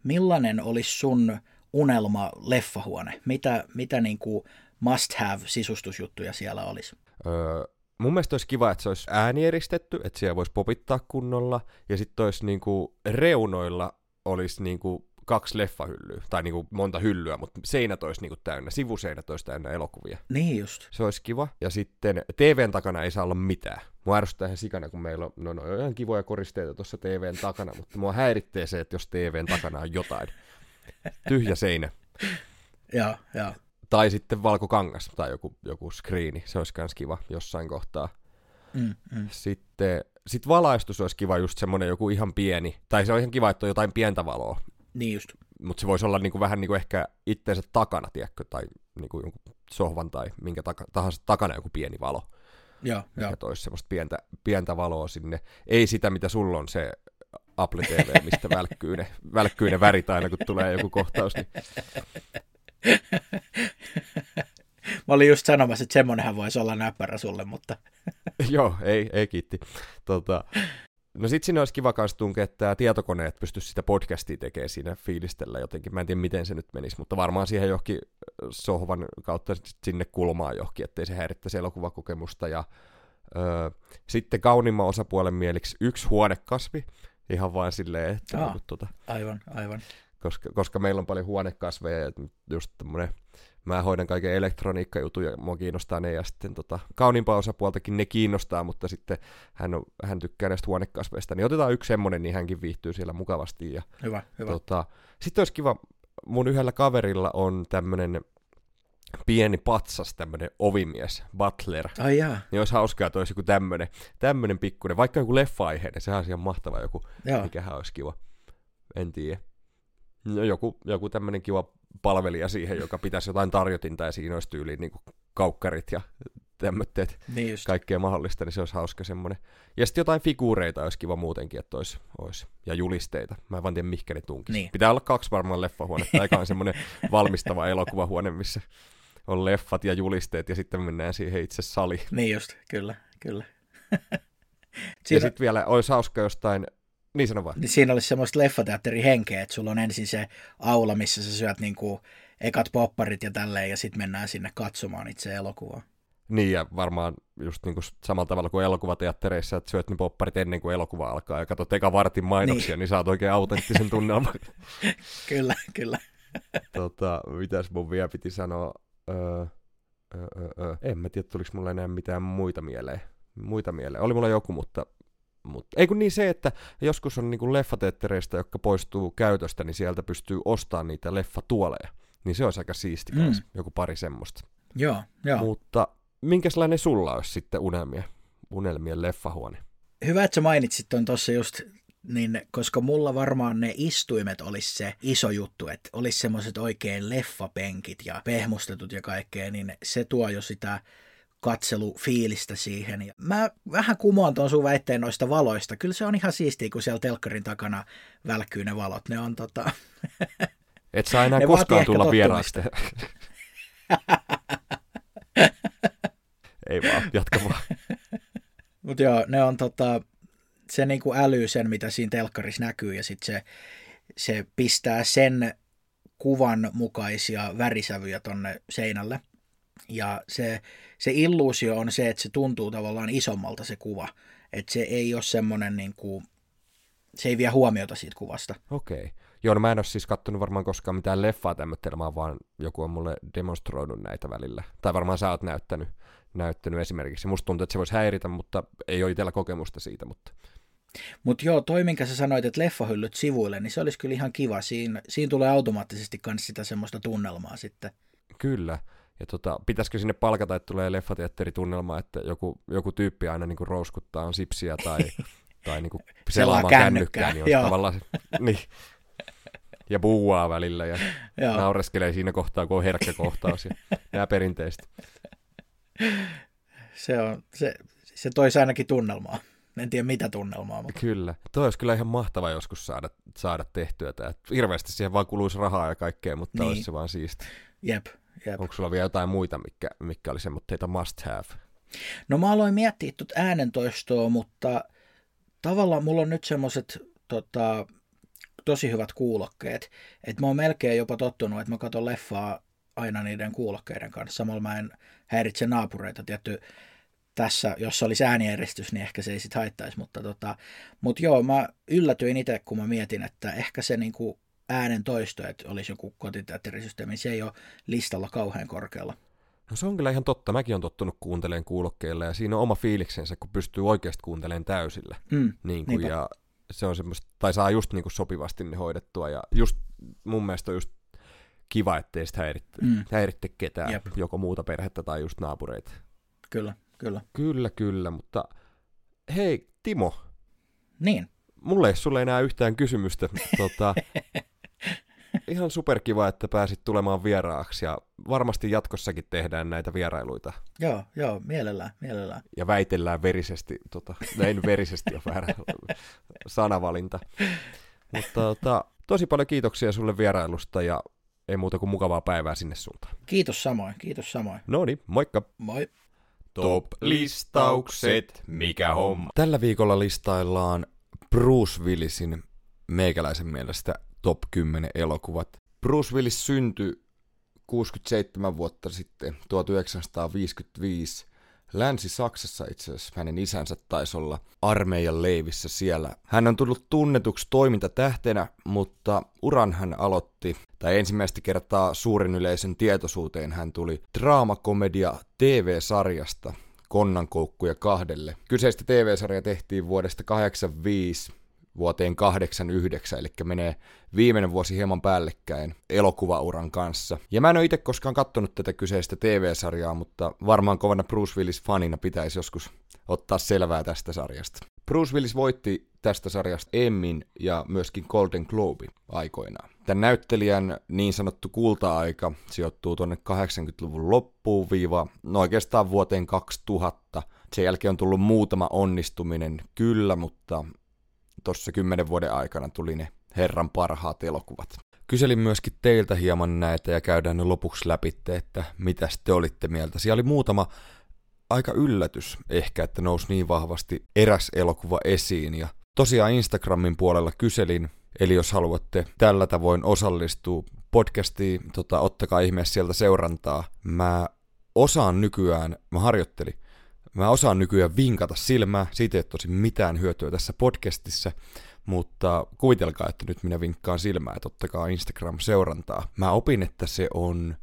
millainen olisi sun unelma leffahuone? Mitä, mitä niin kuin must have sisustusjuttuja siellä olisi? Öö, mun mielestä olisi kiva, että se olisi äänieristetty, että siellä voisi popittaa kunnolla, ja sitten olisi niinku reunoilla olisi niinku kaksi leffahyllyä, tai niinku monta hyllyä, mutta seinät olisi niinku täynnä, sivuseinät olisi täynnä elokuvia. Niin just. Se olisi kiva. Ja sitten TVn takana ei saa olla mitään. Mua ärsyttää ihan sikana, kun meillä on, no, no, on ihan kivoja koristeita tuossa TVn takana, mutta mua häiritsee se, että jos TVn takana on jotain. Tyhjä seinä. Joo, joo. Tai sitten valkokangas tai joku, joku screeni, se olisi myös kiva jossain kohtaa. Mm, mm. Sitten sit valaistus olisi kiva just semmoinen joku ihan pieni, tai se on ihan kiva, että on jotain pientä valoa. Niin just. Mutta se voisi olla niinku vähän niinku ehkä itteensä takana, tiedätkö, tai niinku jonkun sohvan tai minkä taka, tahansa takana joku pieni valo. Joo, joo. toisi semmoista pientä, pientä valoa sinne. Ei sitä, mitä sulla on se Apple TV, mistä välkkyy ne, välkkyy ne värit aina, kun tulee joku kohtaus. Niin Mä olin just sanomassa, että semmonenhan voisi olla näppärä sulle, mutta... Joo, ei, ei kiitti. Tota, no sit sinne olisi kiva kanssa tunkea, että tietokoneet pystyisi sitä podcastia tekemään siinä fiilistellä jotenkin. Mä en tiedä, miten se nyt menisi, mutta varmaan siihen johonkin sohvan kautta sinne kulmaan johonkin, ettei se häirittäisi elokuvakokemusta. Ja öö, sitten kaunimman osapuolen mieliksi yksi huonekasvi, ihan vain silleen, että... Aa, tuota, aivan, aivan koska, koska meillä on paljon huonekasveja ja just tämmöinen mä hoidan kaiken elektroniikkajutuja, mua kiinnostaa ne, ja sitten tota, kauniimpaa osapuoltakin ne kiinnostaa, mutta sitten hän, on, hän tykkää näistä huonekasveista, niin otetaan yksi semmonen, niin hänkin viihtyy siellä mukavasti. Ja, Hyvä, hyvä. tota, sitten olisi kiva, mun yhdellä kaverilla on tämmönen pieni patsas, tämmönen ovimies, butler, Ai jaa, niin olisi hauskaa, että olisi joku tämmönen, tämmönen pikkuinen, vaikka joku leffa-aiheinen, sehän olisi ihan mahtava joku, joo. mikähän olisi kiva, en tiedä. No joku, joku tämmönen kiva palvelija siihen, joka pitäisi jotain tarjotinta ja siinä olisi tyyliin niin kaukkarit ja tämmötteet, Niin just. kaikkea mahdollista, niin se olisi hauska semmonen. Ja sitten jotain figuureita olisi kiva muutenkin, että olisi, olisi. ja julisteita. Mä en vaan tiedä, mihinkä ne tunkisi. Niin. Pitää olla kaksi varmaan leffahuonetta, eikä on semmoinen valmistava elokuvahuone, missä on leffat ja julisteet, ja sitten mennään siihen itse saliin. Niin just, kyllä, kyllä. Ja Siinä, sitten vielä olisi hauska jostain, niin sano vaan. niin siinä olisi semmoista leffateatterin henkeä, että sulla on ensin se aula, missä sä syöt niinku ekat popparit ja tälleen, ja sitten mennään sinne katsomaan itse elokuvaa. Niin, ja varmaan just niin kuin samalla tavalla kuin elokuvateattereissa, että syöt ne popparit ennen kuin elokuva alkaa ja katsot eka vartin mainoksia, niin, niin saat oikein autenttisen tunnelman. Kyllä, kyllä. tota, mitäs mun vielä piti sanoa? Öö, öö, öö, öö. En mä tiedä, tuliko mulla enää mitään muita mieleen. Muita mieleen. Oli mulla joku, mutta... mutta ei kun niin se, että joskus on niin leffateattereista, jotka poistuu käytöstä, niin sieltä pystyy ostamaan niitä leffatuoleja. Niin se olisi aika siisti Mm. joku pari semmoista. Joo, joo. Mutta minkälainen sulla olisi sitten unelmia, unelmien leffahuone? Hyvä, että sä mainitsit ton tuossa just, niin, koska mulla varmaan ne istuimet olisi se iso juttu, että olisi semmoiset oikein leffapenkit ja pehmustetut ja kaikkea, niin se tuo jo sitä katselufiilistä siihen. Ja mä vähän kumoan tuon sun väitteen noista valoista. Kyllä se on ihan siistiä, kun siellä telkkarin takana välkkyy ne valot. Ne on tota... Et saa enää Ne koskaan tulla vieraaksi. Ei vaan, jatka vaan. Mutta joo, ne on tota, se niinku älyy sen, mitä siinä telkkarissa näkyy, ja sitten se, se pistää sen kuvan mukaisia värisävyjä tonne seinälle. Ja se, se illuusio on se, että se tuntuu tavallaan isommalta se kuva. Että se ei ole semmoinen, niinku, se ei vie huomiota siitä kuvasta. Okei. Joo, no mä en ole siis kattonut varmaan koskaan mitään leffaa tämmöttelemään, vaan joku on mulle demonstroinut näitä välillä. Tai varmaan sä oot näyttänyt, näyttänyt esimerkiksi. Musta tuntuu, että se voisi häiritä, mutta ei ole itsellä kokemusta siitä. Mutta... Mutta joo, toi minkä sä sanoit, että leffahyllyt sivuille, niin se olisi kyllä ihan kiva. Siinä, siinä tulee automaattisesti myös sitä semmoista tunnelmaa sitten. Kyllä. Ja tota, pitäisikö sinne palkata, että tulee leffateatteritunnelma, että joku, joku tyyppi aina niinku rouskuttaa on sipsiä tai, tai niinku selaamaan kännykkää, niin on joo. tavallaan niin. Ja buuaa välillä ja Joo. naureskelee siinä kohtaa, kun on herkkä kohtaus ja nämä perinteiset. Se, on, se, se toisi ainakin tunnelmaa. En tiedä mitä tunnelmaa, mutta Kyllä. Toi olisi kyllä ihan mahtava joskus saada, saada tehtyä tämä. Hirveästi siihen vaan kuluisi rahaa ja kaikkea, mutta Niin. niin. olisi se vaan siisti. jep, jep. Onko sulla vielä jotain muita, mikä, mikä oli semmoitteita must have? No mä aloin miettiä tuota äänentoistoa, mutta tavallaan mulla on nyt semmoiset tota, tosi hyvät kuulokkeet, että mä oon melkein jopa tottunut, että mä katson leffaa aina niiden kuulokkeiden kanssa. Samalla mä en häiritse naapureita. Tietty tässä, jos olisi äänijärjestys, niin ehkä se ei sit haittaisi, mutta tota, mut joo, mä yllätyin itse, kun mä mietin, että ehkä se niinku äänen toisto, että olisi joku kotiteatterisysteemi, se ei ole listalla kauhean korkealla. No se on kyllä ihan totta. Mäkin on tottunut kuuntelemaan kuulokkeilla ja siinä on oma fiiliksensä, kun pystyy oikeasti kuuntelemaan täysillä. Mm, Niin kuin, Niinpä. ja se on semmoista, tai saa just niin kuin sopivasti ne hoidettua. Ja just mun mielestä on just kiva, ettei sitä häiritte, Mm. häiritte ketään. Jep. joko muuta perhettä tai just naapureita. kyllä, kyllä. Kyllä, kyllä, mutta hei Timo, Niin, mulle ei sulle enää yhtään kysymystä. tota, ihan superkiva, että pääsit tulemaan vieraaksi ja varmasti jatkossakin tehdään näitä vierailuita joo, joo, mielellään, mielellään. ja väitellään verisesti, tota, no ei nyt verisesti ole väärä sanavalinta. Mutta tota, tosi paljon kiitoksia sulle vierailusta ja ei muuta kuin mukavaa päivää sinne suuntaan. Kiitos samoin, kiitos samoin. No niin, moikka! Moi. Top-listaukset, mikä homma. Tällä viikolla listaillaan Bruce Willisin meikäläisen mielestä top 10 elokuvat. Bruce Willis syntyi 67 vuotta sitten, 1955. Länsi-Saksassa itse asiassa hänen isänsä taisi olla armeijan leivissä siellä. Hän on tullut tunnetuksi toimintatähtenä, mutta uran hän aloitti, tai ensimmäistä kertaa suurin yleisön tietoisuuteen hän tuli draamakomedia TV-sarjasta Konnankoukkuja kahdelle. Kyseistä TV-sarja tehtiin vuodesta 85 vuoteen 89, eli menee viimeinen vuosi hieman päällekkäin elokuvauran kanssa. Ja mä en ole itse koskaan kattonut tätä kyseistä TV-sarjaa, mutta varmaan kovana Bruce Willis-fanina pitäisi joskus ottaa selvää tästä sarjasta. Bruce Willis voitti tästä sarjasta Emmin ja myöskin Golden Globin aikoinaan. Tämän näyttelijän niin sanottu kulta-aika sijoittuu tuonne 80-luvun loppuun viiva, no oikeastaan vuoteen 2000. Sen jälkeen on tullut muutama onnistuminen, kyllä, mutta tuossa kymmenen vuoden aikana tuli ne herran parhaat elokuvat. Kyselin myöskin teiltä hieman näitä ja käydään ne lopuksi läpi, että mitä te olitte mieltä. Siellä oli muutama aika yllätys ehkä, että nousi niin vahvasti eräs elokuva esiin. Ja tosiaan Instagramin puolella kyselin, eli jos haluatte tällä tavoin osallistua podcastiin, tota, ottakaa ihmeessä sieltä seurantaa. Mä osaan nykyään, mä harjoittelin, Mä osaan nykyään vinkata silmää, siitä ei ole tosi mitään hyötyä tässä podcastissa, mutta kuvitelkaa, että nyt minä vinkkaan silmää, että ottakaa Instagram-seurantaa. Mä opin, että se on,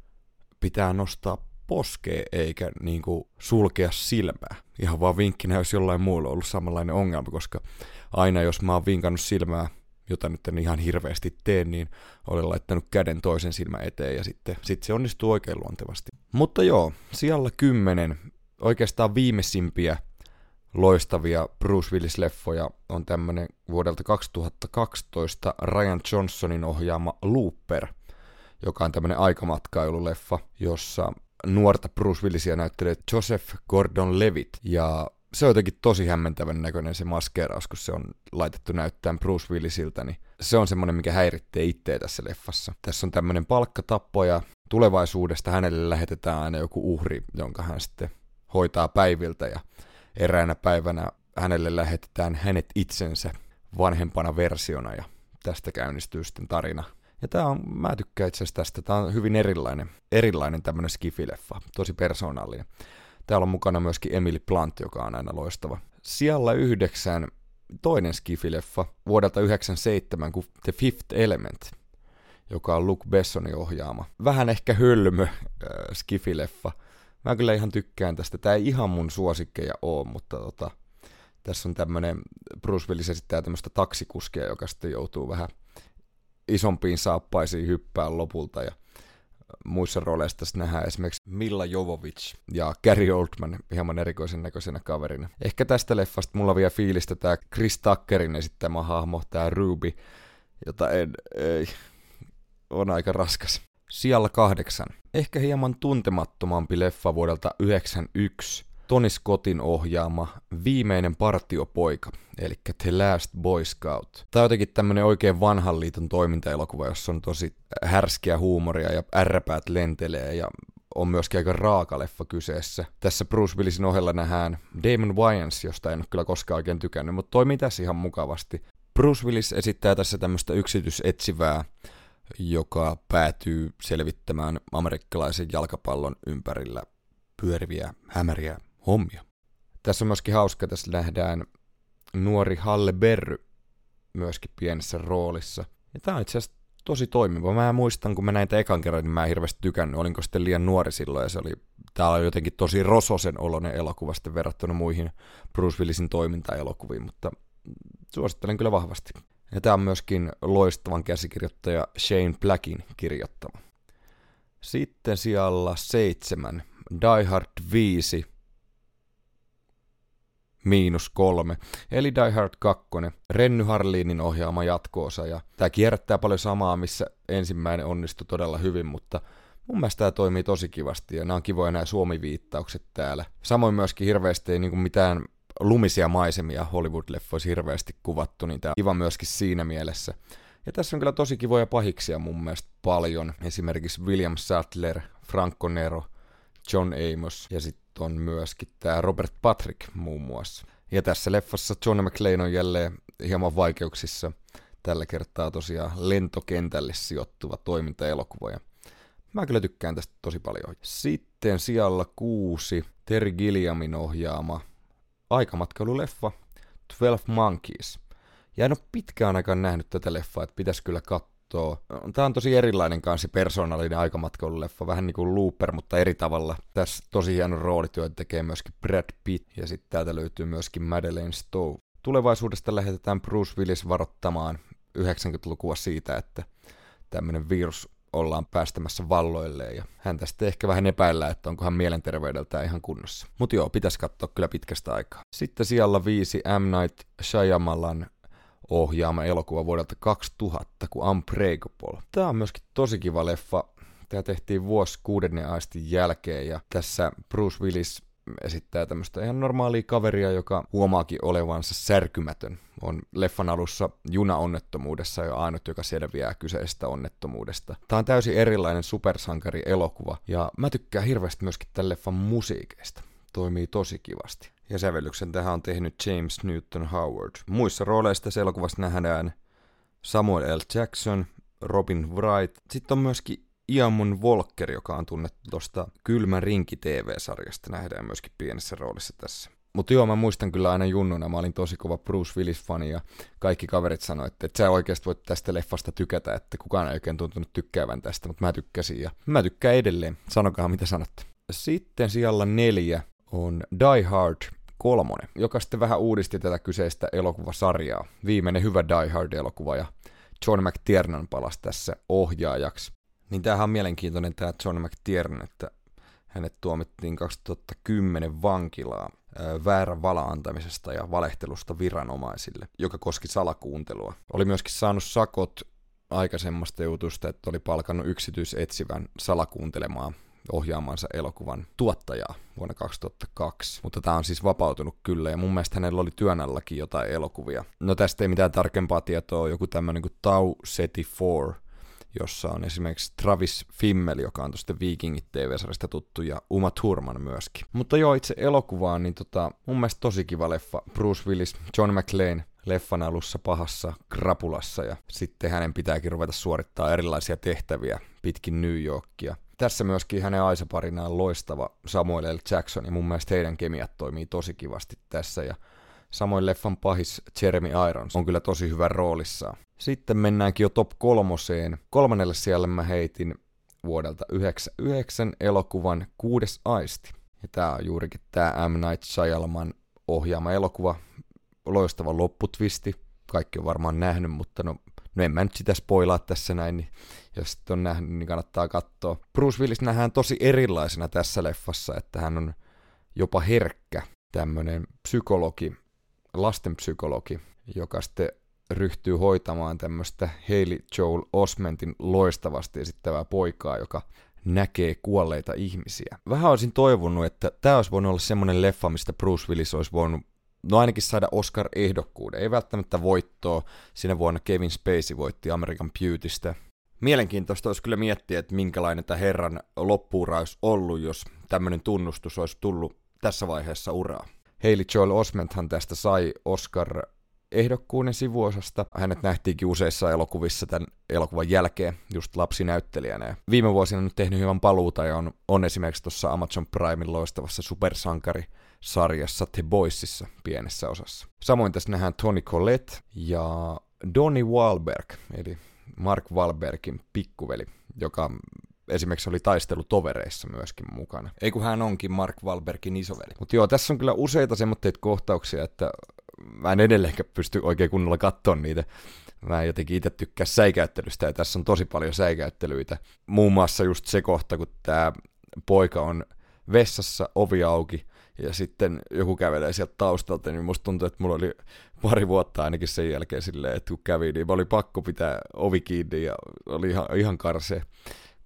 pitää nostaa poskee eikä niinku sulkea silmää. Ihan vaan vinkkinä, jos jollain muulla on ollut samanlainen ongelma, koska aina jos mä oon vinkannut silmää, jota nyt en ihan hirveästi tee, niin olen laittanut käden toisen silmän eteen ja sitten sit se onnistuu oikein luontevasti. Mutta joo, siellä kymmenen oikeastaan viimeisimpiä loistavia Bruce Willis-leffoja on tämmönen vuodelta 2012 Ryan Johnsonin ohjaama Looper, joka on tämmönen aikamatkailu-leffa, jossa nuorta Bruce Willisia näyttelee Joseph Gordon-Levitt, ja se on jotenkin tosi hämmentävän näköinen se maskeeraus, kun se on laitettu näyttämään Bruce Willisiltä, niin se on semmoinen, mikä häiritsee itseä tässä leffassa. Tässä on tämmöinen palkkatappo ja tulevaisuudesta hänelle lähetetään aina joku uhri, jonka hän sitten hoitaa päiviltä ja eräänä päivänä hänelle lähetetään hänet itsensä vanhempana versiona ja tästä käynnistyy sitten tarina. Ja tää on, mä tykkään itse asiassa tästä, tää on hyvin erilainen, erilainen tämmönen skifileffa, tosi persoonallinen. Täällä on mukana myöskin Emily Blunt, joka on aina loistava. Siellä yhdeksän toinen skifileffa vuodelta 97 kuin The Fifth Element, joka on Luke Bessonin ohjaama. Vähän ehkä hölmö äh, skifileffa, Mä kyllä ihan tykkään tästä. Tää ei ihan mun suosikkeja oo, mutta tota, tässä on tämmönen, Bruce Willis esittää tämmöistä taksikuskia, joka sitten joutuu vähän isompiin saappaisiin hyppään lopulta ja muissa rooleissa tässä nähdään esimerkiksi Milla Jovovich ja Gary Oldman hieman erikoisen näköisenä kaverina. Ehkä tästä leffasta mulla vielä fiilistä tämä Chris Tuckerin esittämä hahmo, tämä Ruby, jota en, ei, on aika raskas. Siellä kahdeksan. Ehkä hieman tuntemattomampi leffa vuodelta 1991. Tony Scottin ohjaama Viimeinen partiopoika, eli The Last Boy Scout. Tämä on jotenkin tämmönen oikein vanhan liiton toimintaelokuva, jossa on tosi härskiä huumoria ja ärräpäät lentelee ja on myöskin aika raaka leffa kyseessä. Tässä Bruce Willisin ohella nähdään Damon Wayans, josta en ole kyllä koskaan oikein tykännyt, mutta toimii tässä ihan mukavasti. Bruce Willis esittää tässä tämmöistä yksityisetsivää joka päätyy selvittämään amerikkalaisen jalkapallon ympärillä pyöriviä hämäriä hommia. Tässä on myöskin hauska, tässä nähdään nuori Halle Berry myöskin pienessä roolissa. Ja tämä on itse asiassa tosi toimiva. Mä muistan, kun mä näin ekan kerran, niin mä en hirveästi tykännyt. Olinko sitten liian nuori silloin ja se oli, tää oli jotenkin tosi rososen oloinen elokuva sitten verrattuna muihin Bruce Willisin toimintaelokuviin, mutta suosittelen kyllä vahvasti. Ja tämä on myöskin loistavan käsikirjoittaja Shane Blackin kirjoittama. Sitten siellä seitsemän, Die Hard 5, miinus kolme, eli Die Hard 2, Renny Harlinin ohjaama jatkoosa, ja tämä kierrättää paljon samaa, missä ensimmäinen onnistui todella hyvin, mutta mun mielestä tämä toimii tosi kivasti, ja nämä on kivoja nämä suomi-viittaukset täällä. Samoin myöskin hirveästi ei niin mitään lumisia maisemia Hollywood-leffoissa hirveästi kuvattu, niin tämä on kiva myöskin siinä mielessä. Ja tässä on kyllä tosi kivoja pahiksia mun mielestä paljon. Esimerkiksi William Sattler, Franco Nero, John Amos ja sitten on myöskin tämä Robert Patrick muun muassa. Ja tässä leffassa John McClane on jälleen hieman vaikeuksissa. Tällä kertaa tosiaan lentokentälle sijoittuva toimintaelokuva. Ja mä kyllä tykkään tästä tosi paljon. Sitten siellä kuusi Terry Gilliamin ohjaama aikamatkailu-leffa 12 Monkeys. Ja en ole pitkään aikaan nähnyt tätä leffaa, että pitäisi kyllä katsoa. Tämä on tosi erilainen kanssa persoonallinen aikamatkailuleffa, vähän niin kuin Looper, mutta eri tavalla. Tässä tosi hieno roolityö tekee myöskin Brad Pitt, ja sitten täältä löytyy myöskin Madeleine Stowe. Tulevaisuudesta lähetetään Bruce Willis varoittamaan 90-lukua siitä, että tämmöinen virus ollaan päästämässä valloilleen ja häntä sitten ehkä vähän epäillä, että onko hän mielenterveydeltään ihan kunnossa. Mutta joo, pitäisi katsoa kyllä pitkästä aikaa. Sitten siellä viisi M. Night Shyamalan ohjaama elokuva vuodelta 2000 kuin Unbreakable. Tämä on myöskin tosi kiva leffa. Tämä tehtiin vuosi kuudennen aistin jälkeen ja tässä Bruce Willis esittää tämmöistä ihan normaalia kaveria, joka huomaakin olevansa särkymätön. On leffan alussa junaonnettomuudessa ja ainut, joka selviää kyseisestä onnettomuudesta. Tämä on täysin erilainen supersankari-elokuva, ja mä tykkään hirveästi myöskin tämän leffan musiikeista. Toimii tosi kivasti. Ja sävellyksen tähän on tehnyt James Newton Howard. Muissa rooleissa tässä elokuvassa nähdään Samuel L. Jackson, Robin Wright. Sitten on myöskin Iamon Volker, joka on tunnettu tuosta Kylmä rinki TV-sarjasta, nähdään myöskin pienessä roolissa tässä. Mutta joo, mä muistan kyllä aina junnuna, mä olin tosi kova Bruce Willis-fani ja kaikki kaverit sanoivat, että, että sä oikeasti voit tästä leffasta tykätä, että kukaan ei oikein tuntunut tykkäävän tästä, mutta mä tykkäsin ja mä tykkään edelleen. Sanokaa mitä sanotte. Sitten siellä neljä on Die Hard kolmonen, joka sitten vähän uudisti tätä kyseistä elokuvasarjaa. Viimeinen hyvä Die Hard-elokuva ja John McTiernan palasi tässä ohjaajaksi. Niin tämähän on mielenkiintoinen tämä John McTiernan, että hänet tuomittiin 2010 vankilaa väärän vala antamisesta ja valehtelusta viranomaisille, joka koski salakuuntelua. Oli myöskin saanut sakot aikaisemmasta jutusta, että oli palkannut yksityisetsivän salakuuntelemaan ohjaamansa elokuvan tuottajaa vuonna 2002. Mutta tämä on siis vapautunut kyllä, ja mun mielestä hänellä oli työn jotain elokuvia. No tästä ei mitään tarkempaa tietoa, joku tämmöinen kuin Tau Seti 4, jossa on esimerkiksi Travis Fimmel, joka on tuosta Vikingit TV-sarjasta tuttu, ja Uma Thurman myöskin. Mutta joo, itse elokuvaan, niin tota, mun mielestä tosi kiva leffa. Bruce Willis, John McClane, leffan alussa pahassa krapulassa, ja sitten hänen pitääkin ruveta suorittaa erilaisia tehtäviä pitkin New Yorkia. Tässä myöskin hänen aisaparinaan loistava Samuel L. Jackson, ja mun mielestä heidän kemiat toimii tosi kivasti tässä, ja Samoin leffan pahis Jeremy Irons on kyllä tosi hyvä roolissaan. Sitten mennäänkin jo top kolmoseen. Kolmannelle siellä mä heitin vuodelta 99 elokuvan Kuudes aisti. Ja tää on juurikin tää M. Night Shyamalan ohjaama elokuva. Loistava lopputvisti. Kaikki on varmaan nähnyt, mutta no, no en mä nyt sitä spoilaa tässä näin, niin jos sitten on nähnyt, niin kannattaa katsoa. Bruce Willis nähdään tosi erilaisena tässä leffassa, että hän on jopa herkkä tämmönen psykologi, lastenpsykologi, joka sitten ryhtyy hoitamaan tämmöistä Hailey Joel Osmentin loistavasti esittävää poikaa, joka näkee kuolleita ihmisiä. Vähän olisin toivonut, että tämä olisi voinut olla semmoinen leffa, mistä Bruce Willis olisi voinut no ainakin saada Oscar-ehdokkuuden. Ei välttämättä voittoa. Siinä vuonna Kevin Spacey voitti American Beautystä. Mielenkiintoista olisi kyllä miettiä, että minkälainen tämä herran loppuura olisi ollut, jos tämmöinen tunnustus olisi tullut tässä vaiheessa uraa. Hailey Joel Osmenthan tästä sai Oscar ehdokkuuden sivuosasta. Hänet nähtiinkin useissa elokuvissa tämän elokuvan jälkeen, just lapsinäyttelijänä. Viime vuosina on nyt tehnyt hyvän paluuta ja on, on esimerkiksi tuossa Amazon Primein loistavassa supersankari-sarjassa The Boysissa pienessä osassa. Samoin tässä nähdään Tony Collette ja Donnie Wahlberg, eli Mark Wahlbergin pikkuveli, joka esimerkiksi oli taistelutovereissa myöskin mukana. Ei kun hän onkin Mark Wahlbergin isoveli. Mutta joo, tässä on kyllä useita semmoitteita kohtauksia, että mä en edelleenkään pysty oikein kunnolla katsoa niitä. Mä jotenkin itse tykkää säikäyttelystä ja tässä on tosi paljon säikäyttelyitä. Muun muassa just se kohta, kun tämä poika on vessassa, ovi auki, ja sitten joku kävelee sieltä taustalta, niin musta tuntuu, että mulla oli pari vuotta ainakin sen jälkeen silleen, että kun kävi, niin oli pakko pitää ovi kiinni ja oli ihan, ihan karsea,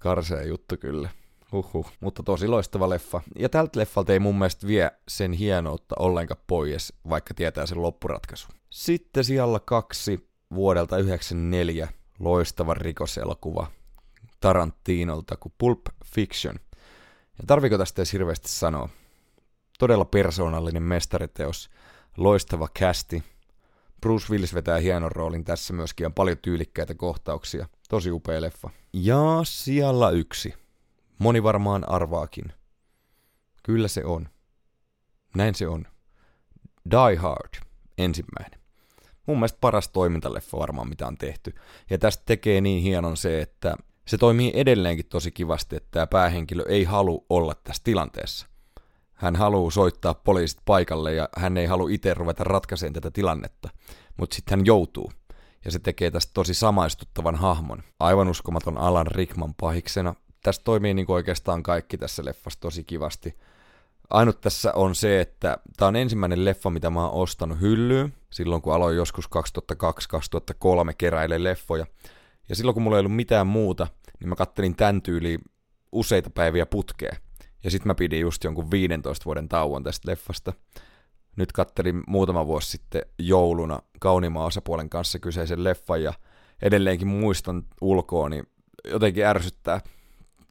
karsea juttu kyllä. Huhhuh. Mutta tosi loistava leffa. Ja tältä leffalta ei mun mielestä vie sen hienoutta ollenkaan pois, vaikka tietää sen loppuratkaisu. Sitten siellä kaksi vuodelta 1994 loistava rikoselokuva Tarantinolta kuin Pulp Fiction. Ja tarviko tästä edes hirveästi sanoa? Todella persoonallinen mestariteos, loistava kästi. Bruce Willis vetää hienon roolin tässä myöskin, on paljon tyylikkäitä kohtauksia. Tosi upea leffa. Ja siellä yksi. Moni varmaan arvaakin. Kyllä se on. Näin se on. Die Hard, ensimmäinen. Mun mielestä paras toimintaleffa varmaan mitä on tehty. Ja tästä tekee niin hienon se, että se toimii edelleenkin tosi kivasti, että tämä päähenkilö ei halua olla tässä tilanteessa. Hän haluaa soittaa poliisit paikalle ja hän ei halua itse ruveta ratkaisemaan tätä tilannetta, mutta sitten hän joutuu. Ja se tekee tästä tosi samaistuttavan hahmon. Aivan uskomaton Alan Rickman pahiksena. Tästä toimii niin oikeastaan kaikki tässä leffassa tosi kivasti. Ainut tässä on se, että tämä on ensimmäinen leffa, mitä mä oon ostanut hyllyyn, silloin kun aloin joskus 2002-2003 keräile leffoja. Ja silloin kun mulla ei ollut mitään muuta, niin mä kattelin tämän tyyliin useita päiviä putkeen. Ja sitten mä pidin just jonkun 15 vuoden tauon tästä leffasta. Nyt kattelin muutama vuosi sitten jouluna kauniimman osapuolen kanssa kyseisen leffan ja edelleenkin muistan ulkoa, niin jotenkin ärsyttää.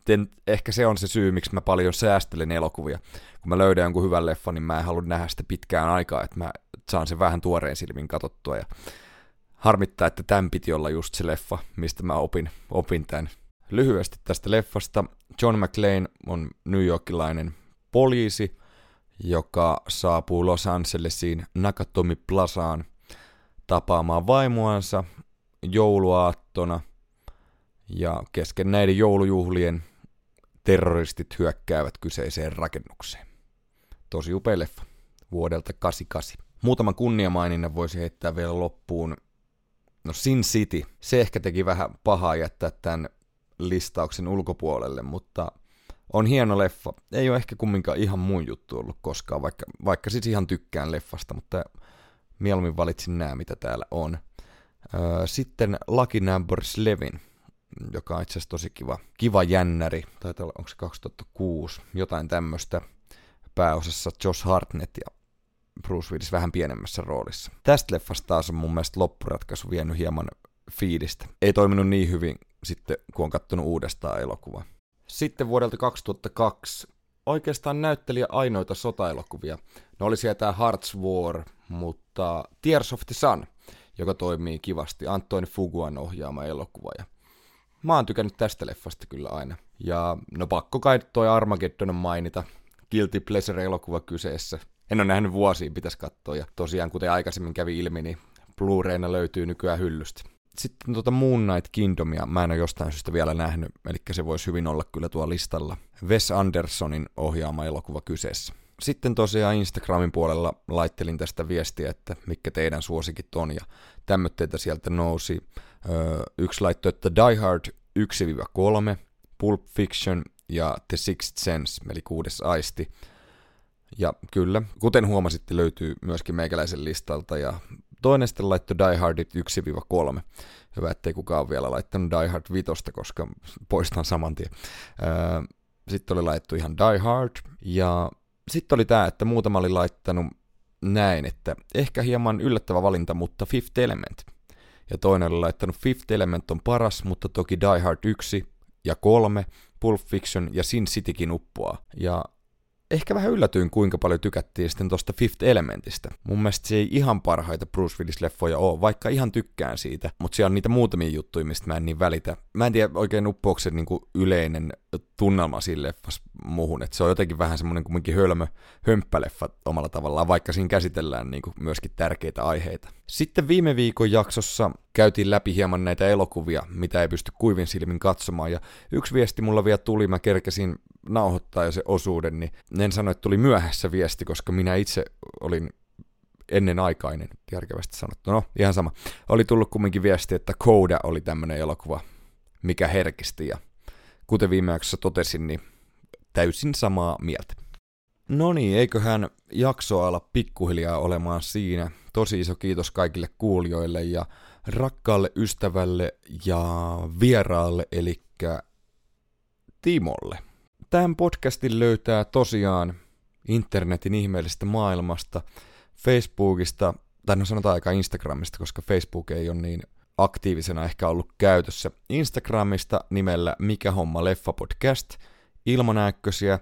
Ten, ehkä se on se syy, miksi mä paljon säästelen elokuvia. Kun mä löydän jonkun hyvän leffan, niin mä en halua nähdä sitä pitkään aikaa, että mä saan sen vähän tuoreen silmin katsottua. Ja harmittaa, että tämän piti olla just se leffa, mistä mä opin, opin tämän. Lyhyesti tästä leffasta. John McClane on New Yorkilainen poliisi, joka saapuu Los Angelesiin Nakatomi Plazaan tapaamaan vaimoansa jouluaattona. Ja kesken näiden joulujuhlien terroristit hyökkäävät kyseiseen rakennukseen. Tosi upea leffa vuodelta 88. Muutaman kunniamaininnan voisi heittää vielä loppuun. No Sin City, se ehkä teki vähän pahaa jättää tämän listauksen ulkopuolelle, mutta on hieno leffa. Ei ole ehkä kumminkaan ihan mun juttu ollut koskaan, vaikka, vaikka siis ihan tykkään leffasta, mutta mieluummin valitsin nämä, mitä täällä on. Sitten Lucky Number Levin, joka on itse asiassa tosi kiva, kiva jännäri, taitaa olla, onko se 2006, jotain tämmöistä, pääosassa Josh Hartnett ja Bruce Willis vähän pienemmässä roolissa. Tästä leffasta taas on mun mielestä loppuratkaisu vienyt hieman fiilistä. Ei toiminut niin hyvin sitten, kun on kattonut uudestaan elokuvaa. Sitten vuodelta 2002 oikeastaan näyttelijä ainoita sotaelokuvia. No oli siellä tämä Hearts War, mutta Tears of the Sun, joka toimii kivasti. Antoine Fuguan ohjaama elokuva. Ja mä oon tykännyt tästä leffasta kyllä aina. Ja no pakko kai toi Armageddon mainita. Guilty Pleasure-elokuva kyseessä. En ole nähnyt vuosiin, pitäisi katsoa. Ja tosiaan, kuten aikaisemmin kävi ilmi, niin Blu-rayna löytyy nykyään hyllystä. Sitten tuota Moon Knight Kingdomia mä en ole jostain syystä vielä nähnyt, eli se voisi hyvin olla kyllä tuo listalla. Wes Andersonin ohjaama elokuva kyseessä. Sitten tosiaan Instagramin puolella laittelin tästä viestiä, että mikä teidän suosikit on, ja tämmötteitä sieltä nousi. Öö, yksi laittoi, että Die Hard 1-3, Pulp Fiction ja The Sixth Sense, eli kuudes aisti. Ja kyllä, kuten huomasitte, löytyy myöskin meikäläisen listalta, ja toinen sitten laittoi Die Hardit 1-3. Hyvä, ettei kukaan vielä laittanut Die Hard 5, koska poistan saman tien. Öö, sitten oli laittu ihan Die Hard, ja sitten oli tämä, että muutama oli laittanut näin, että ehkä hieman yllättävä valinta, mutta Fifth Element. Ja toinen oli laittanut Fifth Element on paras, mutta toki Die Hard 1 ja 3, Pulp Fiction ja Sin Citykin uppoaa. Ja ehkä vähän yllätyin, kuinka paljon tykättiin sitten tosta Fifth Elementistä. Mun mielestä se ei ihan parhaita Bruce Willis-leffoja ole, vaikka ihan tykkään siitä, mutta siellä on niitä muutamia juttuja, mistä mä en niin välitä. Mä en tiedä oikein uppoako se niinku yleinen tunnelma siinä leffassa muuhun, että se on jotenkin vähän semmoinen kumminkin hölmö, hömppäleffa omalla tavallaan, vaikka siinä käsitellään niinku myöskin tärkeitä aiheita. Sitten viime viikon jaksossa käytiin läpi hieman näitä elokuvia, mitä ei pysty kuivin silmin katsomaan, ja yksi viesti mulla vielä tuli, mä kerkesin nauhoittaa jo se osuuden, niin en sano, että tuli myöhässä viesti, koska minä itse olin ennenaikainen, järkevästi sanottu. No, ihan sama. Oli tullut kumminkin viesti, että Koda oli tämmöinen elokuva, mikä herkisti, ja kuten viime jaksossa totesin, niin täysin samaa mieltä. No niin, eiköhän jakso ala pikkuhiljaa olemaan siinä. Tosi iso kiitos kaikille kuulijoille ja rakkaalle ystävälle ja vieraalle, eli Timolle. Tämän podcastin löytää tosiaan internetin ihmeellisestä maailmasta, Facebookista, tai no sanotaan aika Instagramista, koska Facebook ei ole niin aktiivisena ehkä ollut käytössä. Instagramista nimellä Mikä homma leffa podcast, ilman ääkkösiä,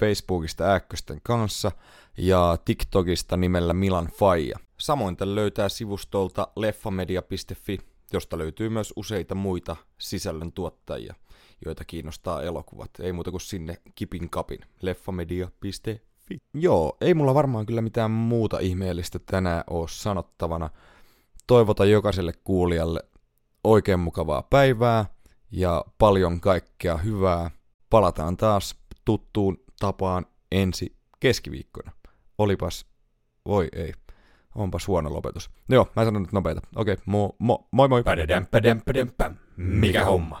Facebookista ääkkösten kanssa ja TikTokista nimellä Milan Faija. Samoin tämän löytää sivustolta leffamedia.fi, josta löytyy myös useita muita sisällön tuottajia joita kiinnostaa elokuvat. Ei muuta kuin sinne kipin kapin. leffamedia.fi. Joo, ei mulla varmaan kyllä mitään muuta ihmeellistä tänään ole sanottavana. Toivotan jokaiselle kuulijalle oikein mukavaa päivää ja paljon kaikkea hyvää. Palataan taas tuttuun tapaan ensi keskiviikkona. Olipas, voi ei, onpas huono lopetus. Joo, mä sanon nyt nopeita. Okei, mo, mo, moi moi. Mikä homma?